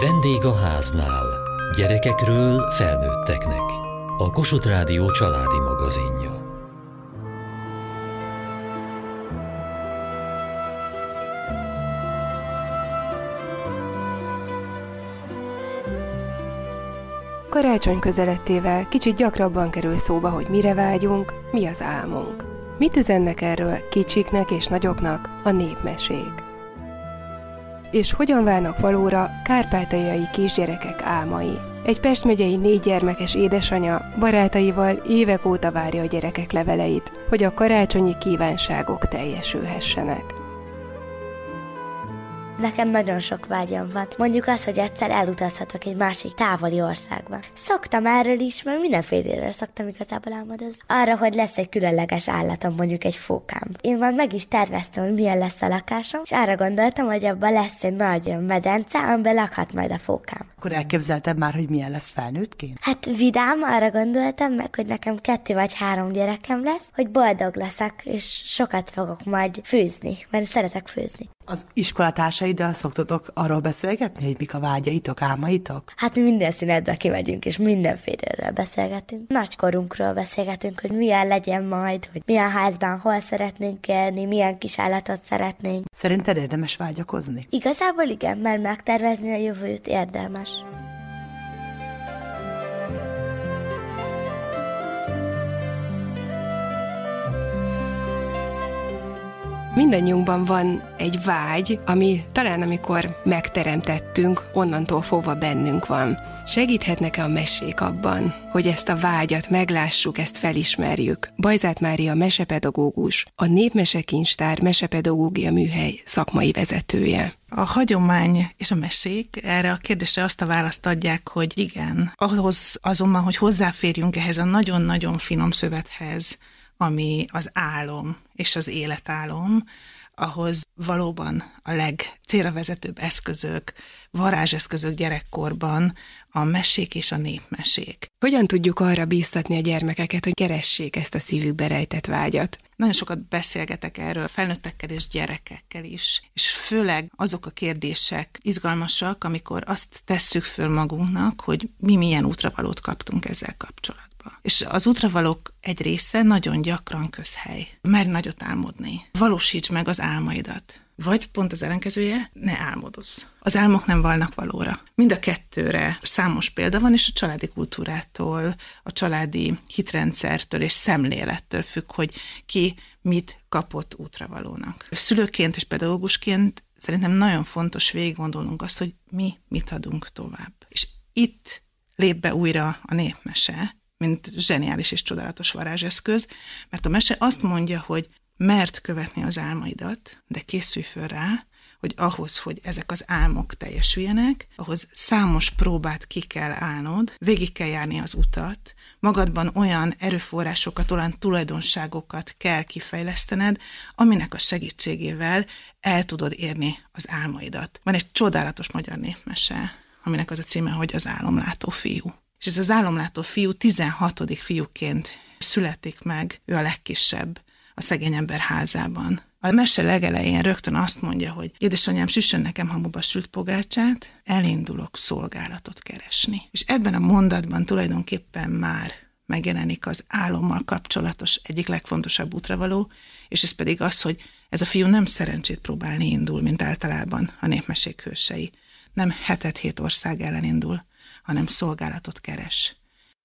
Vendég a háznál. Gyerekekről felnőtteknek. A Kossuth Rádió családi magazinja. Karácsony közelettével kicsit gyakrabban kerül szóba, hogy mire vágyunk, mi az álmunk. Mit üzennek erről kicsiknek és nagyoknak a népmesék? És hogyan válnak valóra kárpátaljai kisgyerekek álmai? Egy Pest megyei négy gyermekes édesanya barátaival évek óta várja a gyerekek leveleit, hogy a karácsonyi kívánságok teljesülhessenek. Nekem nagyon sok vágyam van. Mondjuk az, hogy egyszer elutazhatok egy másik távoli országba. Szoktam erről is, mert mindenféléről szoktam igazából álmodozni. Arra, hogy lesz egy különleges állatom, mondjuk egy fókám. Én már meg is terveztem, hogy milyen lesz a lakásom, és arra gondoltam, hogy abban lesz egy nagy medence, amiben lakhat majd a fókám. Akkor elképzeltem már, hogy milyen lesz felnőttként? Hát vidám, arra gondoltam meg, hogy nekem kettő vagy három gyerekem lesz, hogy boldog leszek, és sokat fogok majd főzni, mert szeretek főzni. Az iskolatársaid Családdal szoktatok arról beszélgetni, hogy mik a vágyaitok, álmaitok? Hát minden színedbe kimegyünk, és mindenféleről beszélgetünk. Nagykorunkról beszélgetünk, hogy milyen legyen majd, hogy milyen házban hol szeretnénk élni, milyen kis állatot szeretnénk. Szerinted érdemes vágyakozni? Igazából igen, mert megtervezni a jövőt érdemes. Mindannyiunkban van egy vágy, ami talán amikor megteremtettünk, onnantól fogva bennünk van. Segíthetnek-e a mesék abban, hogy ezt a vágyat meglássuk, ezt felismerjük? Bajzát Mária mesepedagógus, a Népmesekincstár mesepedagógia műhely szakmai vezetője. A hagyomány és a mesék erre a kérdésre azt a választ adják, hogy igen. Ahhoz azonban, hogy hozzáférjünk ehhez a nagyon-nagyon finom szövethez, ami az álom és az életálom, ahhoz valóban a legcélra vezetőbb eszközök, varázseszközök gyerekkorban a mesék és a népmesék. Hogyan tudjuk arra bíztatni a gyermekeket, hogy keressék ezt a szívükbe rejtett vágyat? Nagyon sokat beszélgetek erről felnőttekkel és gyerekekkel is, és főleg azok a kérdések izgalmasak, amikor azt tesszük föl magunknak, hogy mi milyen útravalót kaptunk ezzel kapcsolatban Európa. És az útravalók egy része nagyon gyakran közhely. Merj nagyot álmodni. Valósíts meg az álmaidat. Vagy pont az ellenkezője, ne álmodozz. Az álmok nem valnak valóra. Mind a kettőre számos példa van, és a családi kultúrától, a családi hitrendszertől és szemlélettől függ, hogy ki mit kapott útravalónak. Szülőként és pedagógusként szerintem nagyon fontos végig gondolnunk azt, hogy mi mit adunk tovább. És itt lép be újra a népmese, mint zseniális és csodálatos varázseszköz, mert a mese azt mondja, hogy mert követni az álmaidat, de készülj föl rá, hogy ahhoz, hogy ezek az álmok teljesüljenek, ahhoz számos próbát ki kell állnod, végig kell járni az utat, magadban olyan erőforrásokat, olyan tulajdonságokat kell kifejlesztened, aminek a segítségével el tudod érni az álmaidat. Van egy csodálatos magyar népmese, aminek az a címe, hogy az álomlátó fiú és ez az álomlátó fiú 16. fiúként születik meg, ő a legkisebb a szegény ember házában. A mese legelején rögtön azt mondja, hogy édesanyám süssön nekem hamuba sült pogácsát, elindulok szolgálatot keresni. És ebben a mondatban tulajdonképpen már megjelenik az álommal kapcsolatos egyik legfontosabb útravaló, és ez pedig az, hogy ez a fiú nem szerencsét próbálni indul, mint általában a népmesék hősei. Nem hetet hét ország ellen indul, hanem szolgálatot keres.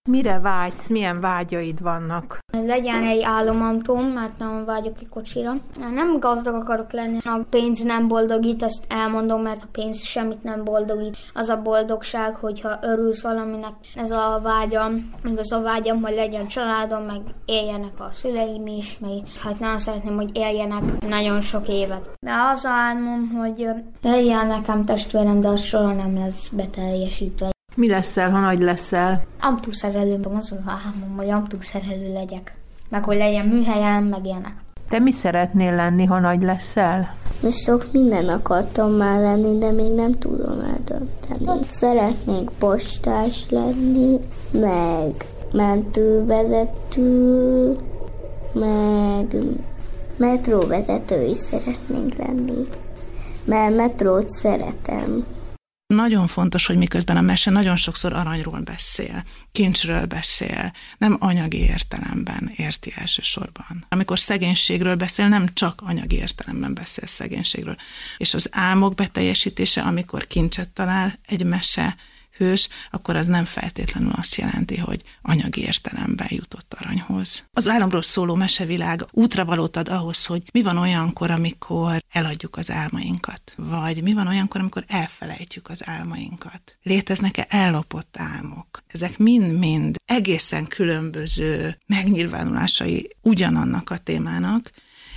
Mire vágysz, milyen vágyaid vannak? Legyen egy álomamtóm, mert nem vágyok egy kocsira. Nem gazdag akarok lenni, a pénz nem boldogít, ezt elmondom, mert a pénz semmit nem boldogít. Az a boldogság, hogyha örülsz valaminek, ez a vágyam, meg az a vágyam, hogy legyen családom, meg éljenek a szüleim is, meg hát nem szeretném, hogy éljenek nagyon sok évet. De az a álmom, hogy legyen nekem testvérem, de az soha nem lesz beteljesítve. Mi leszel, ha nagy leszel? Autószerelő, az az álmom, hogy autószerelő legyek. Meg hogy legyen műhelyem, meg ilyenek. Te mi szeretnél lenni, ha nagy leszel? Sok minden akartam már lenni, de még nem tudom eldönteni. Szeretnék postás lenni, meg mentővezető, meg metróvezető is szeretnénk lenni, mert metrót szeretem. Nagyon fontos, hogy miközben a mese nagyon sokszor aranyról beszél, kincsről beszél, nem anyagi értelemben érti elsősorban. Amikor szegénységről beszél, nem csak anyagi értelemben beszél szegénységről. És az álmok beteljesítése, amikor kincset talál egy mese, hős, akkor az nem feltétlenül azt jelenti, hogy anyagi értelemben jutott aranyhoz. Az álomról szóló mesevilág útra valót ad ahhoz, hogy mi van olyankor, amikor eladjuk az álmainkat, vagy mi van olyankor, amikor elfelejtjük az álmainkat. Léteznek-e ellopott álmok? Ezek mind-mind egészen különböző megnyilvánulásai ugyanannak a témának,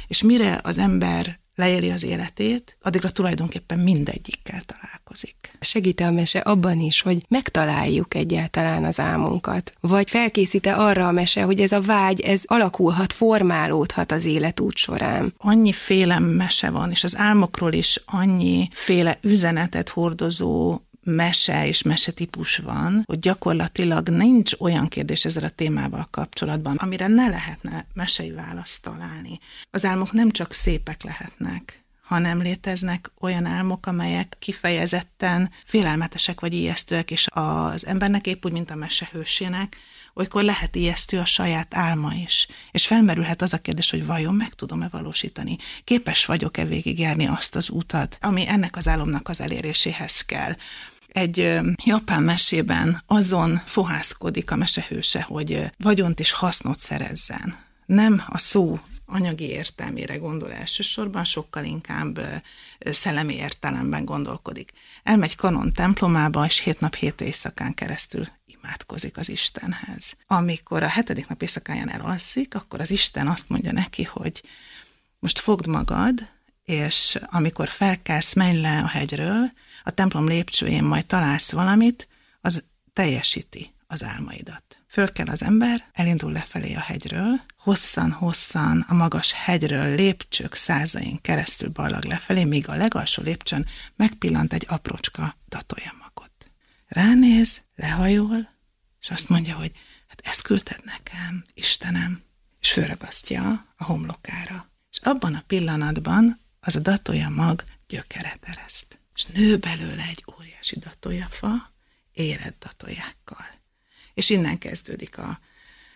és mire az ember leéli az életét, addigra tulajdonképpen mindegyikkel találkozik. segít a mese abban is, hogy megtaláljuk egyáltalán az álmunkat? Vagy felkészíte arra a mese, hogy ez a vágy, ez alakulhat, formálódhat az életút során? Annyi féle mese van, és az álmokról is annyi féle üzenetet hordozó mese és mesetípus van, hogy gyakorlatilag nincs olyan kérdés ezzel a témával kapcsolatban, amire ne lehetne mesei választ találni. Az álmok nem csak szépek lehetnek, hanem léteznek olyan álmok, amelyek kifejezetten félelmetesek vagy ijesztőek, és az embernek épp úgy, mint a mesehősének, olykor lehet ijesztő a saját álma is. És felmerülhet az a kérdés, hogy vajon meg tudom-e valósítani? Képes vagyok-e végigjárni azt az utat, ami ennek az álomnak az eléréséhez kell? Egy japán mesében azon fohászkodik a mesehőse, hogy vagyont és hasznot szerezzen. Nem a szó anyagi értelmére gondol elsősorban, sokkal inkább szellemi értelemben gondolkodik. Elmegy kanon templomába, és hét nap hét éjszakán keresztül imádkozik az Istenhez. Amikor a hetedik nap éjszakáján elalszik, akkor az Isten azt mondja neki, hogy most fogd magad, és amikor felkelsz, menj le a hegyről, a templom lépcsőjén majd találsz valamit, az teljesíti az álmaidat. Föl kell az ember, elindul lefelé a hegyről, hosszan-hosszan a magas hegyről lépcsők százain keresztül ballag lefelé, míg a legalsó lépcsőn megpillant egy aprócska datójamagot. Ránéz, lehajol, és azt mondja, hogy hát ezt küldted nekem, Istenem, és fölragasztja a homlokára. És abban a pillanatban az a datója mag gyökeret ereszt és nő belőle egy óriási datójafa, érett datójákkal. És innen kezdődik a,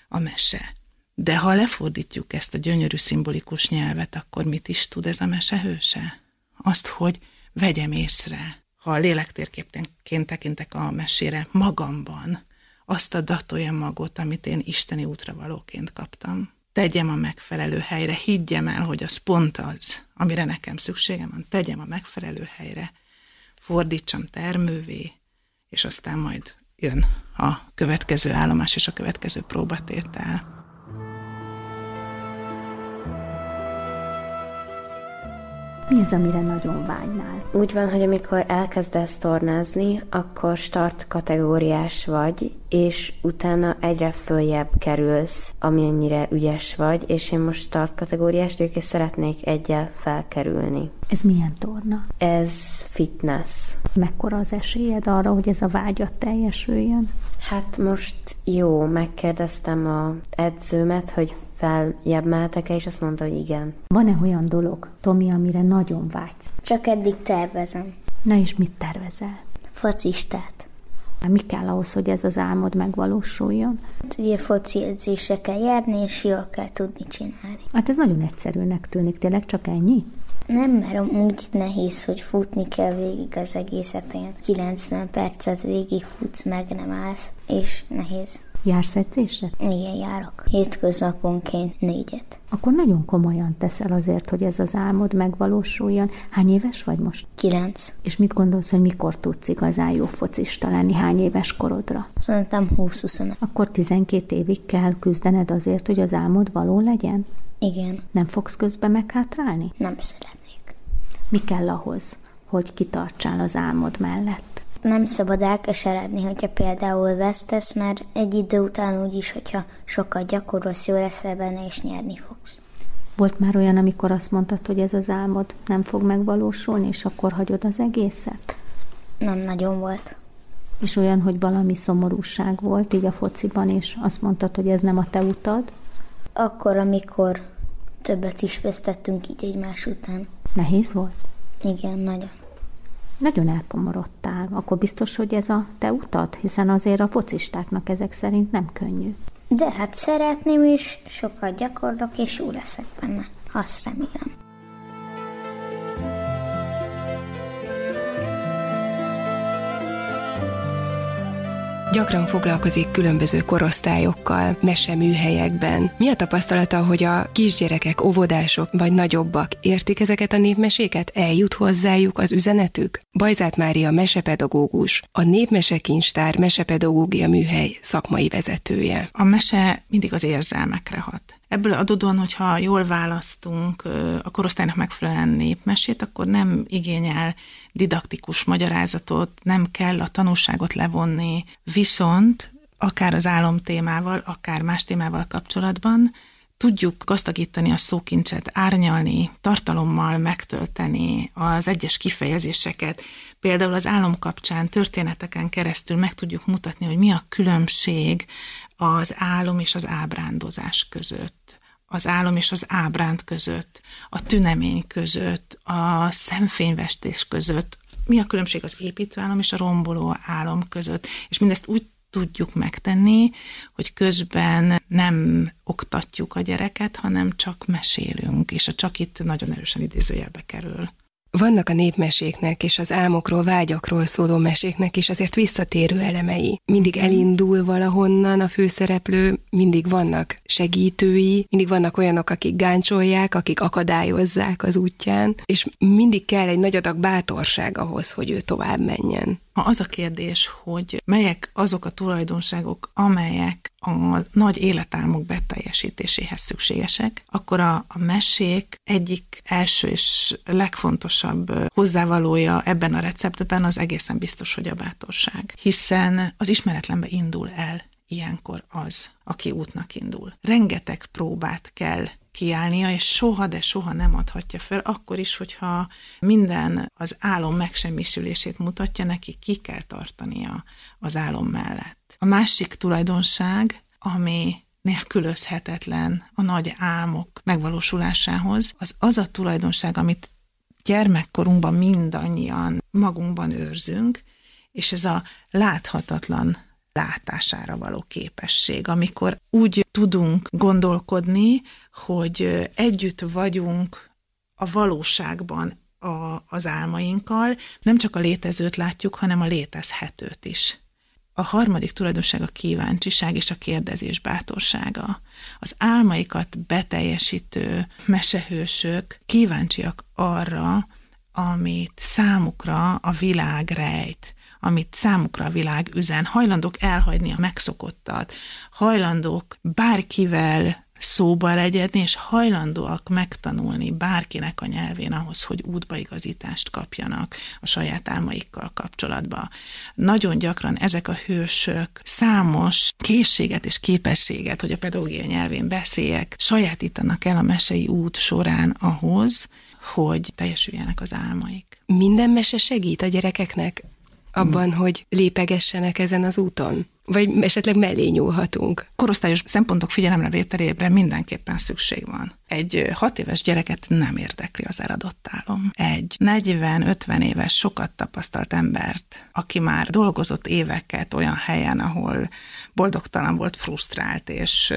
a mese. De ha lefordítjuk ezt a gyönyörű szimbolikus nyelvet, akkor mit is tud ez a mese? Azt, hogy vegyem észre, ha a lélektérképként tekintek a mesére, magamban azt a datója magot, amit én isteni útravalóként kaptam. Tegyem a megfelelő helyre, higgyem el, hogy az pont az, amire nekem szükségem van, tegyem a megfelelő helyre, fordítsam termővé, és aztán majd jön a következő állomás és a következő próbatétel. Mi az, amire nagyon vágynál? Úgy van, hogy amikor elkezdesz tornázni, akkor start kategóriás vagy, és utána egyre följebb kerülsz, amennyire ügyes vagy, és én most start kategóriás vagyok, és szeretnék egyel felkerülni. Ez milyen torna? Ez fitness. Mekkora az esélyed arra, hogy ez a vágyat teljesüljön? Hát most jó, megkérdeztem a edzőmet, hogy feljebb mehetek-e, és azt mondta, hogy igen. Van-e olyan dolog, Tomi, amire nagyon vágysz? Csak eddig tervezem. Na és mit tervezel? Focistát. Mi kell ahhoz, hogy ez az álmod megvalósuljon? Hát ugye foci edzésre kell járni, és jól kell tudni csinálni. Hát ez nagyon egyszerűnek tűnik, tényleg csak ennyi? Nem, mert úgy nehéz, hogy futni kell végig az egészet, olyan 90 percet végig futsz, meg nem állsz, és nehéz. Jársz edzésre? Igen, járok. Hétköznaponként négyet. Akkor nagyon komolyan teszel azért, hogy ez az álmod megvalósuljon. Hány éves vagy most? Kilenc. És mit gondolsz, hogy mikor tudsz igazán jó focista lenni? Hány éves korodra? Szerintem 20-25. Akkor 12 évig kell küzdened azért, hogy az álmod való legyen? Igen. Nem fogsz közben meghátrálni? Nem szeretnék. Mi kell ahhoz, hogy kitartsál az álmod mellett? Nem szabad elkeseredni, hogyha például vesztesz, mert egy idő után úgyis, hogyha sokat gyakorolsz, jó leszel benne, és nyerni fogsz. Volt már olyan, amikor azt mondtad, hogy ez az álmod nem fog megvalósulni, és akkor hagyod az egészet? Nem nagyon volt. És olyan, hogy valami szomorúság volt így a fociban, és azt mondtad, hogy ez nem a te utad? Akkor, amikor többet is vesztettünk így egymás után. Nehéz volt? Igen, nagyon. Nagyon elkomorodtál. Akkor biztos, hogy ez a te utad? Hiszen azért a focistáknak ezek szerint nem könnyű. De hát szeretném is, sokat gyakorlok, és jó leszek benne. Azt remélem. Gyakran foglalkozik különböző korosztályokkal, meseműhelyekben. Mi a tapasztalata, hogy a kisgyerekek, óvodások vagy nagyobbak értik ezeket a népmeséket? Eljut hozzájuk az üzenetük? Bajzát Mária mesepedagógus, a Népmesekincstár mesepedagógia műhely szakmai vezetője. A mese mindig az érzelmekre hat. Ebből adódóan, hogyha jól választunk a korosztálynak megfelelően népmesét, akkor nem igényel didaktikus magyarázatot, nem kell a tanulságot levonni, viszont akár az álom témával, akár más témával kapcsolatban tudjuk gazdagítani a szókincset, árnyalni, tartalommal megtölteni az egyes kifejezéseket. Például az álom kapcsán történeteken keresztül meg tudjuk mutatni, hogy mi a különbség az álom és az ábrándozás között, az álom és az ábránd között, a tünemény között, a szemfényvestés között, mi a különbség az építőálom és a romboló álom között, és mindezt úgy tudjuk megtenni, hogy közben nem oktatjuk a gyereket, hanem csak mesélünk, és a csak itt nagyon erősen idézőjelbe kerül. Vannak a népmeséknek és az álmokról, vágyakról szóló meséknek is azért visszatérő elemei. Mindig elindul valahonnan a főszereplő, mindig vannak segítői, mindig vannak olyanok, akik gáncsolják, akik akadályozzák az útján, és mindig kell egy nagy adag bátorság ahhoz, hogy ő tovább menjen. Ha az a kérdés, hogy melyek azok a tulajdonságok, amelyek a nagy életálmok beteljesítéséhez szükségesek, akkor a, a mesék egyik első és legfontosabb hozzávalója ebben a receptben az egészen biztos, hogy a bátorság. Hiszen az ismeretlenbe indul el ilyenkor az, aki útnak indul. Rengeteg próbát kell kiállnia, és soha, de soha nem adhatja fel, akkor is, hogyha minden az álom megsemmisülését mutatja, neki ki kell tartania az álom mellett. A másik tulajdonság, ami nélkülözhetetlen a nagy álmok megvalósulásához, az az a tulajdonság, amit gyermekkorunkban mindannyian magunkban őrzünk, és ez a láthatatlan látására való képesség, amikor úgy tudunk gondolkodni, hogy együtt vagyunk a valóságban a, az álmainkkal, nem csak a létezőt látjuk, hanem a létezhetőt is. A harmadik tulajdonság a kíváncsiság és a kérdezés bátorsága. Az álmaikat beteljesítő mesehősök kíváncsiak arra, amit számukra a világ rejt, amit számukra a világ üzen, hajlandók elhagyni a megszokottat, hajlandók bárkivel szóba legyedni, és hajlandóak megtanulni bárkinek a nyelvén ahhoz, hogy útbaigazítást kapjanak a saját álmaikkal kapcsolatba. Nagyon gyakran ezek a hősök számos készséget és képességet, hogy a pedagógia nyelvén beszéljek, sajátítanak el a mesei út során ahhoz, hogy teljesüljenek az álmaik. Minden mese segít a gyerekeknek abban, hmm. hogy lépegessenek ezen az úton? Vagy esetleg mellé nyúlhatunk? Korosztályos szempontok figyelemre vételére mindenképpen szükség van. Egy hat éves gyereket nem érdekli az eladott álom. Egy 40-50 éves sokat tapasztalt embert, aki már dolgozott éveket olyan helyen, ahol boldogtalan volt, frusztrált és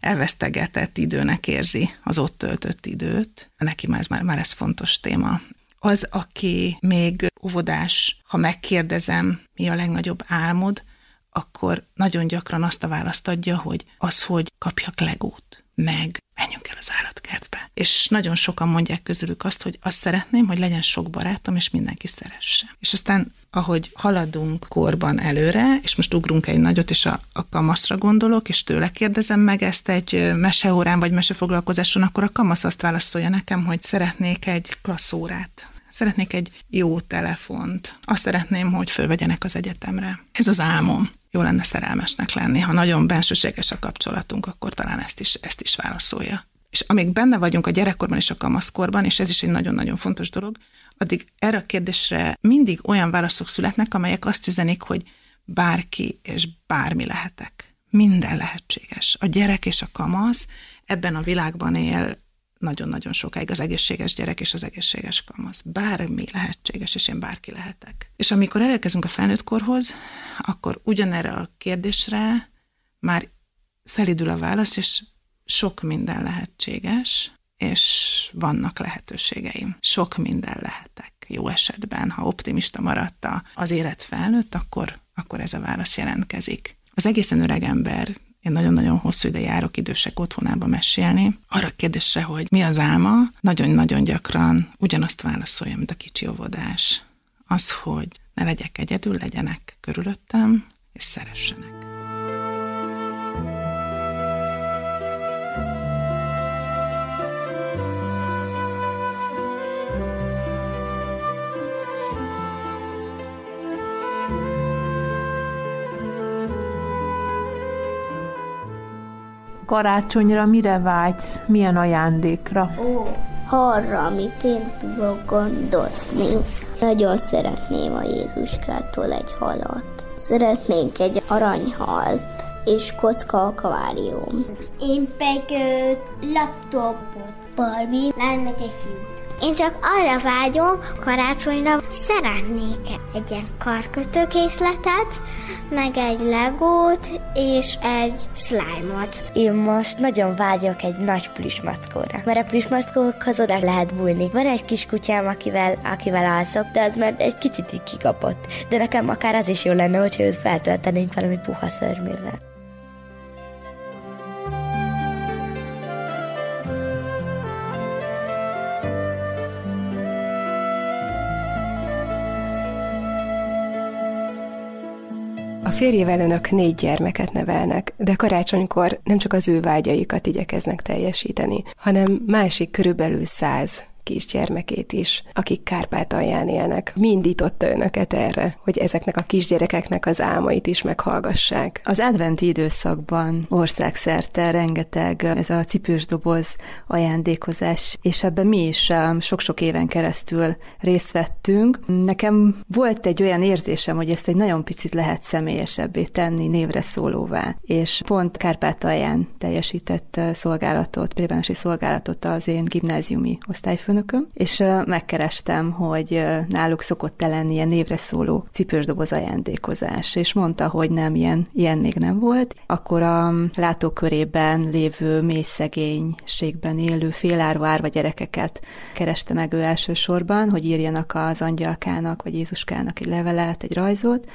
elvesztegetett időnek érzi az ott töltött időt. Neki már már, már ez fontos téma az, aki még óvodás, ha megkérdezem, mi a legnagyobb álmod, akkor nagyon gyakran azt a választ adja, hogy az, hogy kapjak legót, meg menjünk el az állatkertbe. És nagyon sokan mondják közülük azt, hogy azt szeretném, hogy legyen sok barátom, és mindenki szeresse. És aztán, ahogy haladunk korban előre, és most ugrunk egy nagyot, és a, a kamaszra gondolok, és tőle kérdezem meg ezt egy meseórán, vagy mesefoglalkozáson, akkor a kamasz azt válaszolja nekem, hogy szeretnék egy klasszórát Szeretnék egy jó telefont. Azt szeretném, hogy fölvegyenek az egyetemre. Ez az álmom. Jó lenne szerelmesnek lenni. Ha nagyon bensőséges a kapcsolatunk, akkor talán ezt is, ezt is válaszolja. És amíg benne vagyunk a gyerekkorban és a kamaszkorban, és ez is egy nagyon-nagyon fontos dolog, addig erre a kérdésre mindig olyan válaszok születnek, amelyek azt üzenik, hogy bárki és bármi lehetek. Minden lehetséges. A gyerek és a kamasz ebben a világban él nagyon-nagyon sokáig az egészséges gyerek és az egészséges kamasz. Bármi lehetséges, és én bárki lehetek. És amikor elérkezünk a felnőtt korhoz, akkor ugyanerre a kérdésre már szelidül a válasz, és sok minden lehetséges, és vannak lehetőségeim. Sok minden lehetek. Jó esetben, ha optimista maradta az élet felnőtt, akkor, akkor ez a válasz jelentkezik. Az egészen öreg ember én nagyon-nagyon hosszú ide járok idősek otthonába mesélni. Arra kérdésre, hogy mi az álma, nagyon-nagyon gyakran ugyanazt válaszolja, mint a kicsi óvodás. Az, hogy ne legyek egyedül, legyenek körülöttem, és szeressenek. Karácsonyra mire vágysz? Milyen ajándékra? Ó, arra, amit én tudok gondozni. Nagyon szeretném a Jézuskától egy halat. Szeretnénk egy aranyhalt és kocka akvárium. Én pedig laptopot. Barbie, lánynak egy fiút. Én csak arra vágyom, karácsonyra szeretnék egy ilyen karkötőkészletet, meg egy legót és egy slime-ot. Én most nagyon vágyok egy nagy plüsmackóra, mert a plüsmackókhoz oda lehet bújni. Van egy kis kutyám, akivel, akivel alszok, de az már egy kicsit így kikapott. De nekem akár az is jó lenne, hogyha őt feltöltenénk valami puha szörmével. Férjével önök négy gyermeket nevelnek, de karácsonykor nem csak az ő vágyaikat igyekeznek teljesíteni, hanem másik körülbelül száz kisgyermekét is, akik Kárpátalján élnek. Mi indította önöket erre, hogy ezeknek a kisgyerekeknek az álmait is meghallgassák? Az adventi időszakban országszerte rengeteg ez a cipős doboz ajándékozás, és ebben mi is um, sok-sok éven keresztül részt vettünk. Nekem volt egy olyan érzésem, hogy ezt egy nagyon picit lehet személyesebbé tenni, névre szólóvá, és pont Kárpátalján teljesített uh, szolgálatot, plébánosi szolgálatot az én gimnáziumi osztályfőn főnököm, és megkerestem, hogy náluk szokott -e lenni ilyen névre szóló cipős doboz ajándékozás, és mondta, hogy nem, ilyen, ilyen még nem volt. Akkor a látókörében lévő mély szegénységben élő féláru árva gyerekeket kereste meg ő elsősorban, hogy írjanak az angyalkának vagy Jézuskának egy levelet, egy rajzot,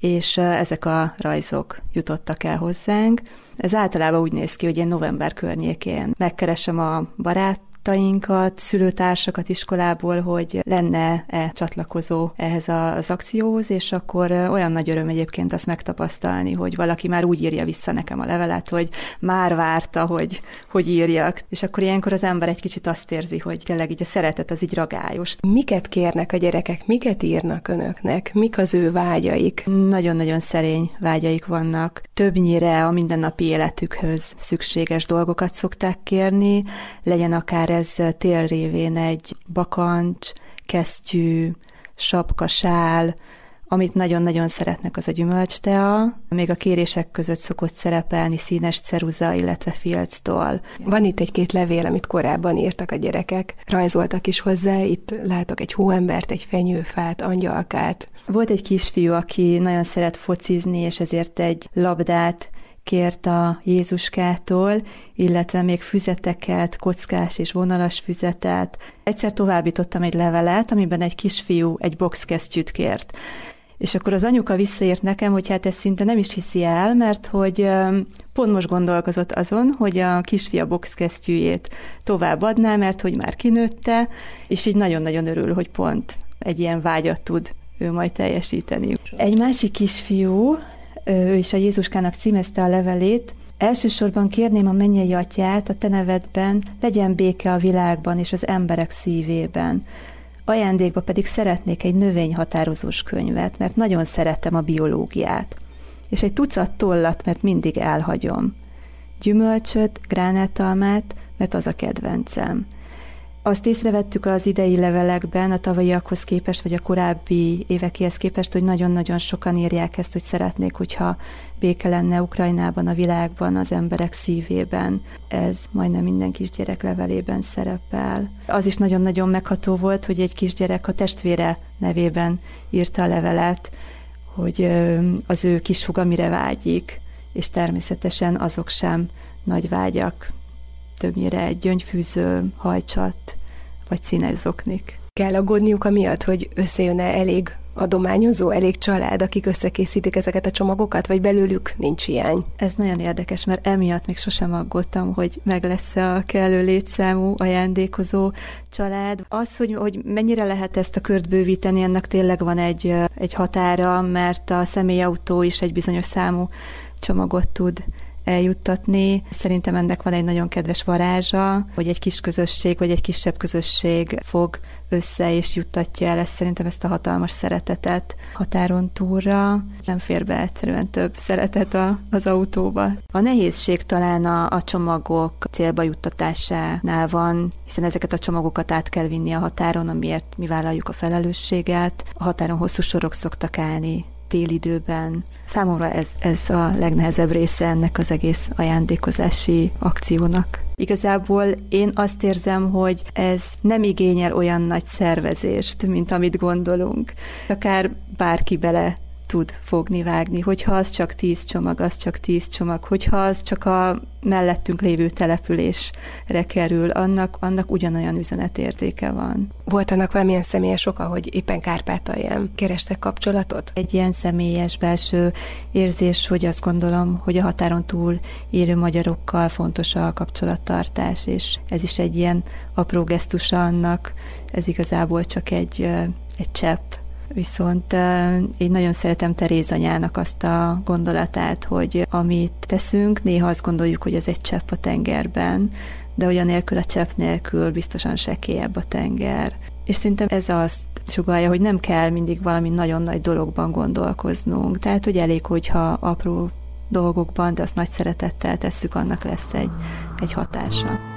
és ezek a rajzok jutottak el hozzánk. Ez általában úgy néz ki, hogy én november környékén megkeresem a barát barátainkat, szülőtársakat iskolából, hogy lenne-e csatlakozó ehhez az akcióhoz, és akkor olyan nagy öröm egyébként azt megtapasztalni, hogy valaki már úgy írja vissza nekem a levelet, hogy már várta, hogy, hogy írjak. És akkor ilyenkor az ember egy kicsit azt érzi, hogy tényleg így a szeretet az így ragályos. Miket kérnek a gyerekek, miket írnak önöknek, mik az ő vágyaik? Nagyon-nagyon szerény vágyaik vannak. Többnyire a mindennapi életükhöz szükséges dolgokat szokták kérni, legyen akár ez tél révén egy bakancs, kesztyű, sapka, sál, amit nagyon-nagyon szeretnek, az a gyümölcstea. Még a kérések között szokott szerepelni színes ceruza, illetve filctól. Van itt egy-két levél, amit korábban írtak a gyerekek. Rajzoltak is hozzá, itt látok egy hóembert, egy fenyőfát, angyalkát. Volt egy kisfiú, aki nagyon szeret focizni, és ezért egy labdát kért a Jézuskától, illetve még füzeteket, kockás és vonalas füzetet. Egyszer továbbítottam egy levelet, amiben egy kisfiú egy boxkesztyűt kért. És akkor az anyuka visszaért nekem, hogy hát ezt szinte nem is hiszi el, mert hogy pont most gondolkozott azon, hogy a kisfia boxkesztyűjét továbbadná, mert hogy már kinőtte, és így nagyon-nagyon örül, hogy pont egy ilyen vágyat tud ő majd teljesíteni. Egy másik kisfiú ő is a Jézuskának címezte a levelét, Elsősorban kérném a mennyei atyát a te nevedben, legyen béke a világban és az emberek szívében. Ajándékba pedig szeretnék egy növényhatározós könyvet, mert nagyon szeretem a biológiát. És egy tucat tollat, mert mindig elhagyom. Gyümölcsöt, gránátalmát, mert az a kedvencem. Azt észrevettük az idei levelekben, a tavalyiakhoz képest, vagy a korábbi évekéhez képest, hogy nagyon-nagyon sokan írják ezt, hogy szeretnék, hogyha béke lenne Ukrajnában, a világban, az emberek szívében. Ez majdnem minden kisgyerek levelében szerepel. Az is nagyon-nagyon megható volt, hogy egy kisgyerek a testvére nevében írta a levelet, hogy az ő kis huga mire vágyik, és természetesen azok sem nagy vágyak, többnyire egy gyöngyfűző, hajcsat, vagy színes zoknik. Kell aggódniuk amiatt, hogy összejön-e elég adományozó, elég család, akik összekészítik ezeket a csomagokat, vagy belőlük nincs hiány? Ez nagyon érdekes, mert emiatt még sosem aggódtam, hogy meg lesz a kellő létszámú ajándékozó család. Az, hogy, hogy mennyire lehet ezt a kört bővíteni, ennek tényleg van egy, egy határa, mert a személyautó is egy bizonyos számú csomagot tud eljuttatni. Szerintem ennek van egy nagyon kedves varázsa, hogy egy kis közösség, vagy egy kisebb közösség fog össze és juttatja el ezt szerintem ezt a hatalmas szeretetet határon túlra. Nem fér be egyszerűen több szeretet a, az autóba. A nehézség talán a, a csomagok célba juttatásánál van, hiszen ezeket a csomagokat át kell vinni a határon, amiért mi vállaljuk a felelősséget. A határon hosszú sorok szoktak állni télidőben. Számomra ez, ez a legnehezebb része ennek az egész ajándékozási akciónak. Igazából én azt érzem, hogy ez nem igényel olyan nagy szervezést, mint amit gondolunk. Akár bárki bele tud fogni, vágni, hogyha az csak tíz csomag, az csak tíz csomag, hogyha az csak a mellettünk lévő településre kerül, annak, annak ugyanolyan üzenetértéke van. Volt annak valamilyen személyes oka, hogy éppen Kárpátalján kerestek kapcsolatot? Egy ilyen személyes belső érzés, hogy azt gondolom, hogy a határon túl élő magyarokkal fontos a kapcsolattartás, és ez is egy ilyen apró gesztusa annak, ez igazából csak egy, egy csepp Viszont én nagyon szeretem Teréz anyának azt a gondolatát, hogy amit teszünk, néha azt gondoljuk, hogy ez egy csepp a tengerben, de olyan nélkül a csepp nélkül biztosan sekélyebb a tenger. És szerintem ez azt sugalja, hogy nem kell mindig valami nagyon nagy dologban gondolkoznunk. Tehát, hogy elég, hogyha apró dolgokban, de azt nagy szeretettel tesszük, annak lesz egy, egy hatása.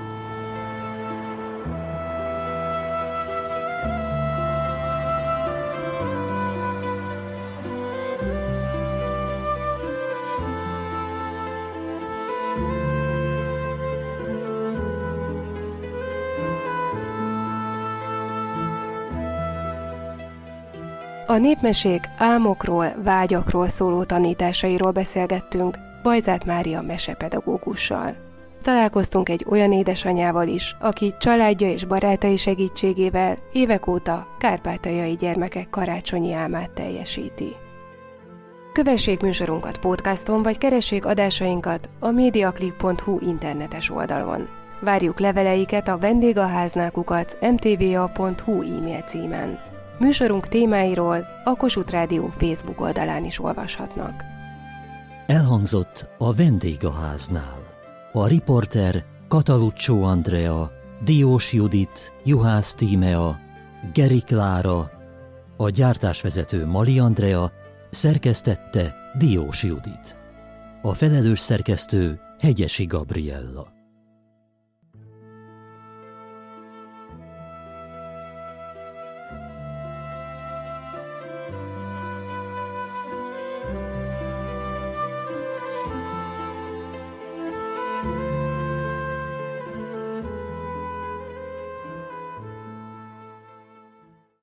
A népmesék álmokról, vágyakról szóló tanításairól beszélgettünk Bajzát Mária mesepedagógussal. Találkoztunk egy olyan édesanyával is, aki családja és barátai segítségével évek óta kárpátaljai gyermekek karácsonyi álmát teljesíti. Kövessék műsorunkat podcaston, vagy keressék adásainkat a mediaclick.hu internetes oldalon. Várjuk leveleiket a vendégaháznákukat mtva.hu e-mail címen. Műsorunk témáiról a Kossuth Rádió Facebook oldalán is olvashatnak. Elhangzott a vendégháznál. A riporter Kataluccio Andrea, Diós Judit, Juhász Tímea, Geri Klára, a gyártásvezető Mali Andrea, szerkesztette Diós Judit. A felelős szerkesztő Hegyesi Gabriella.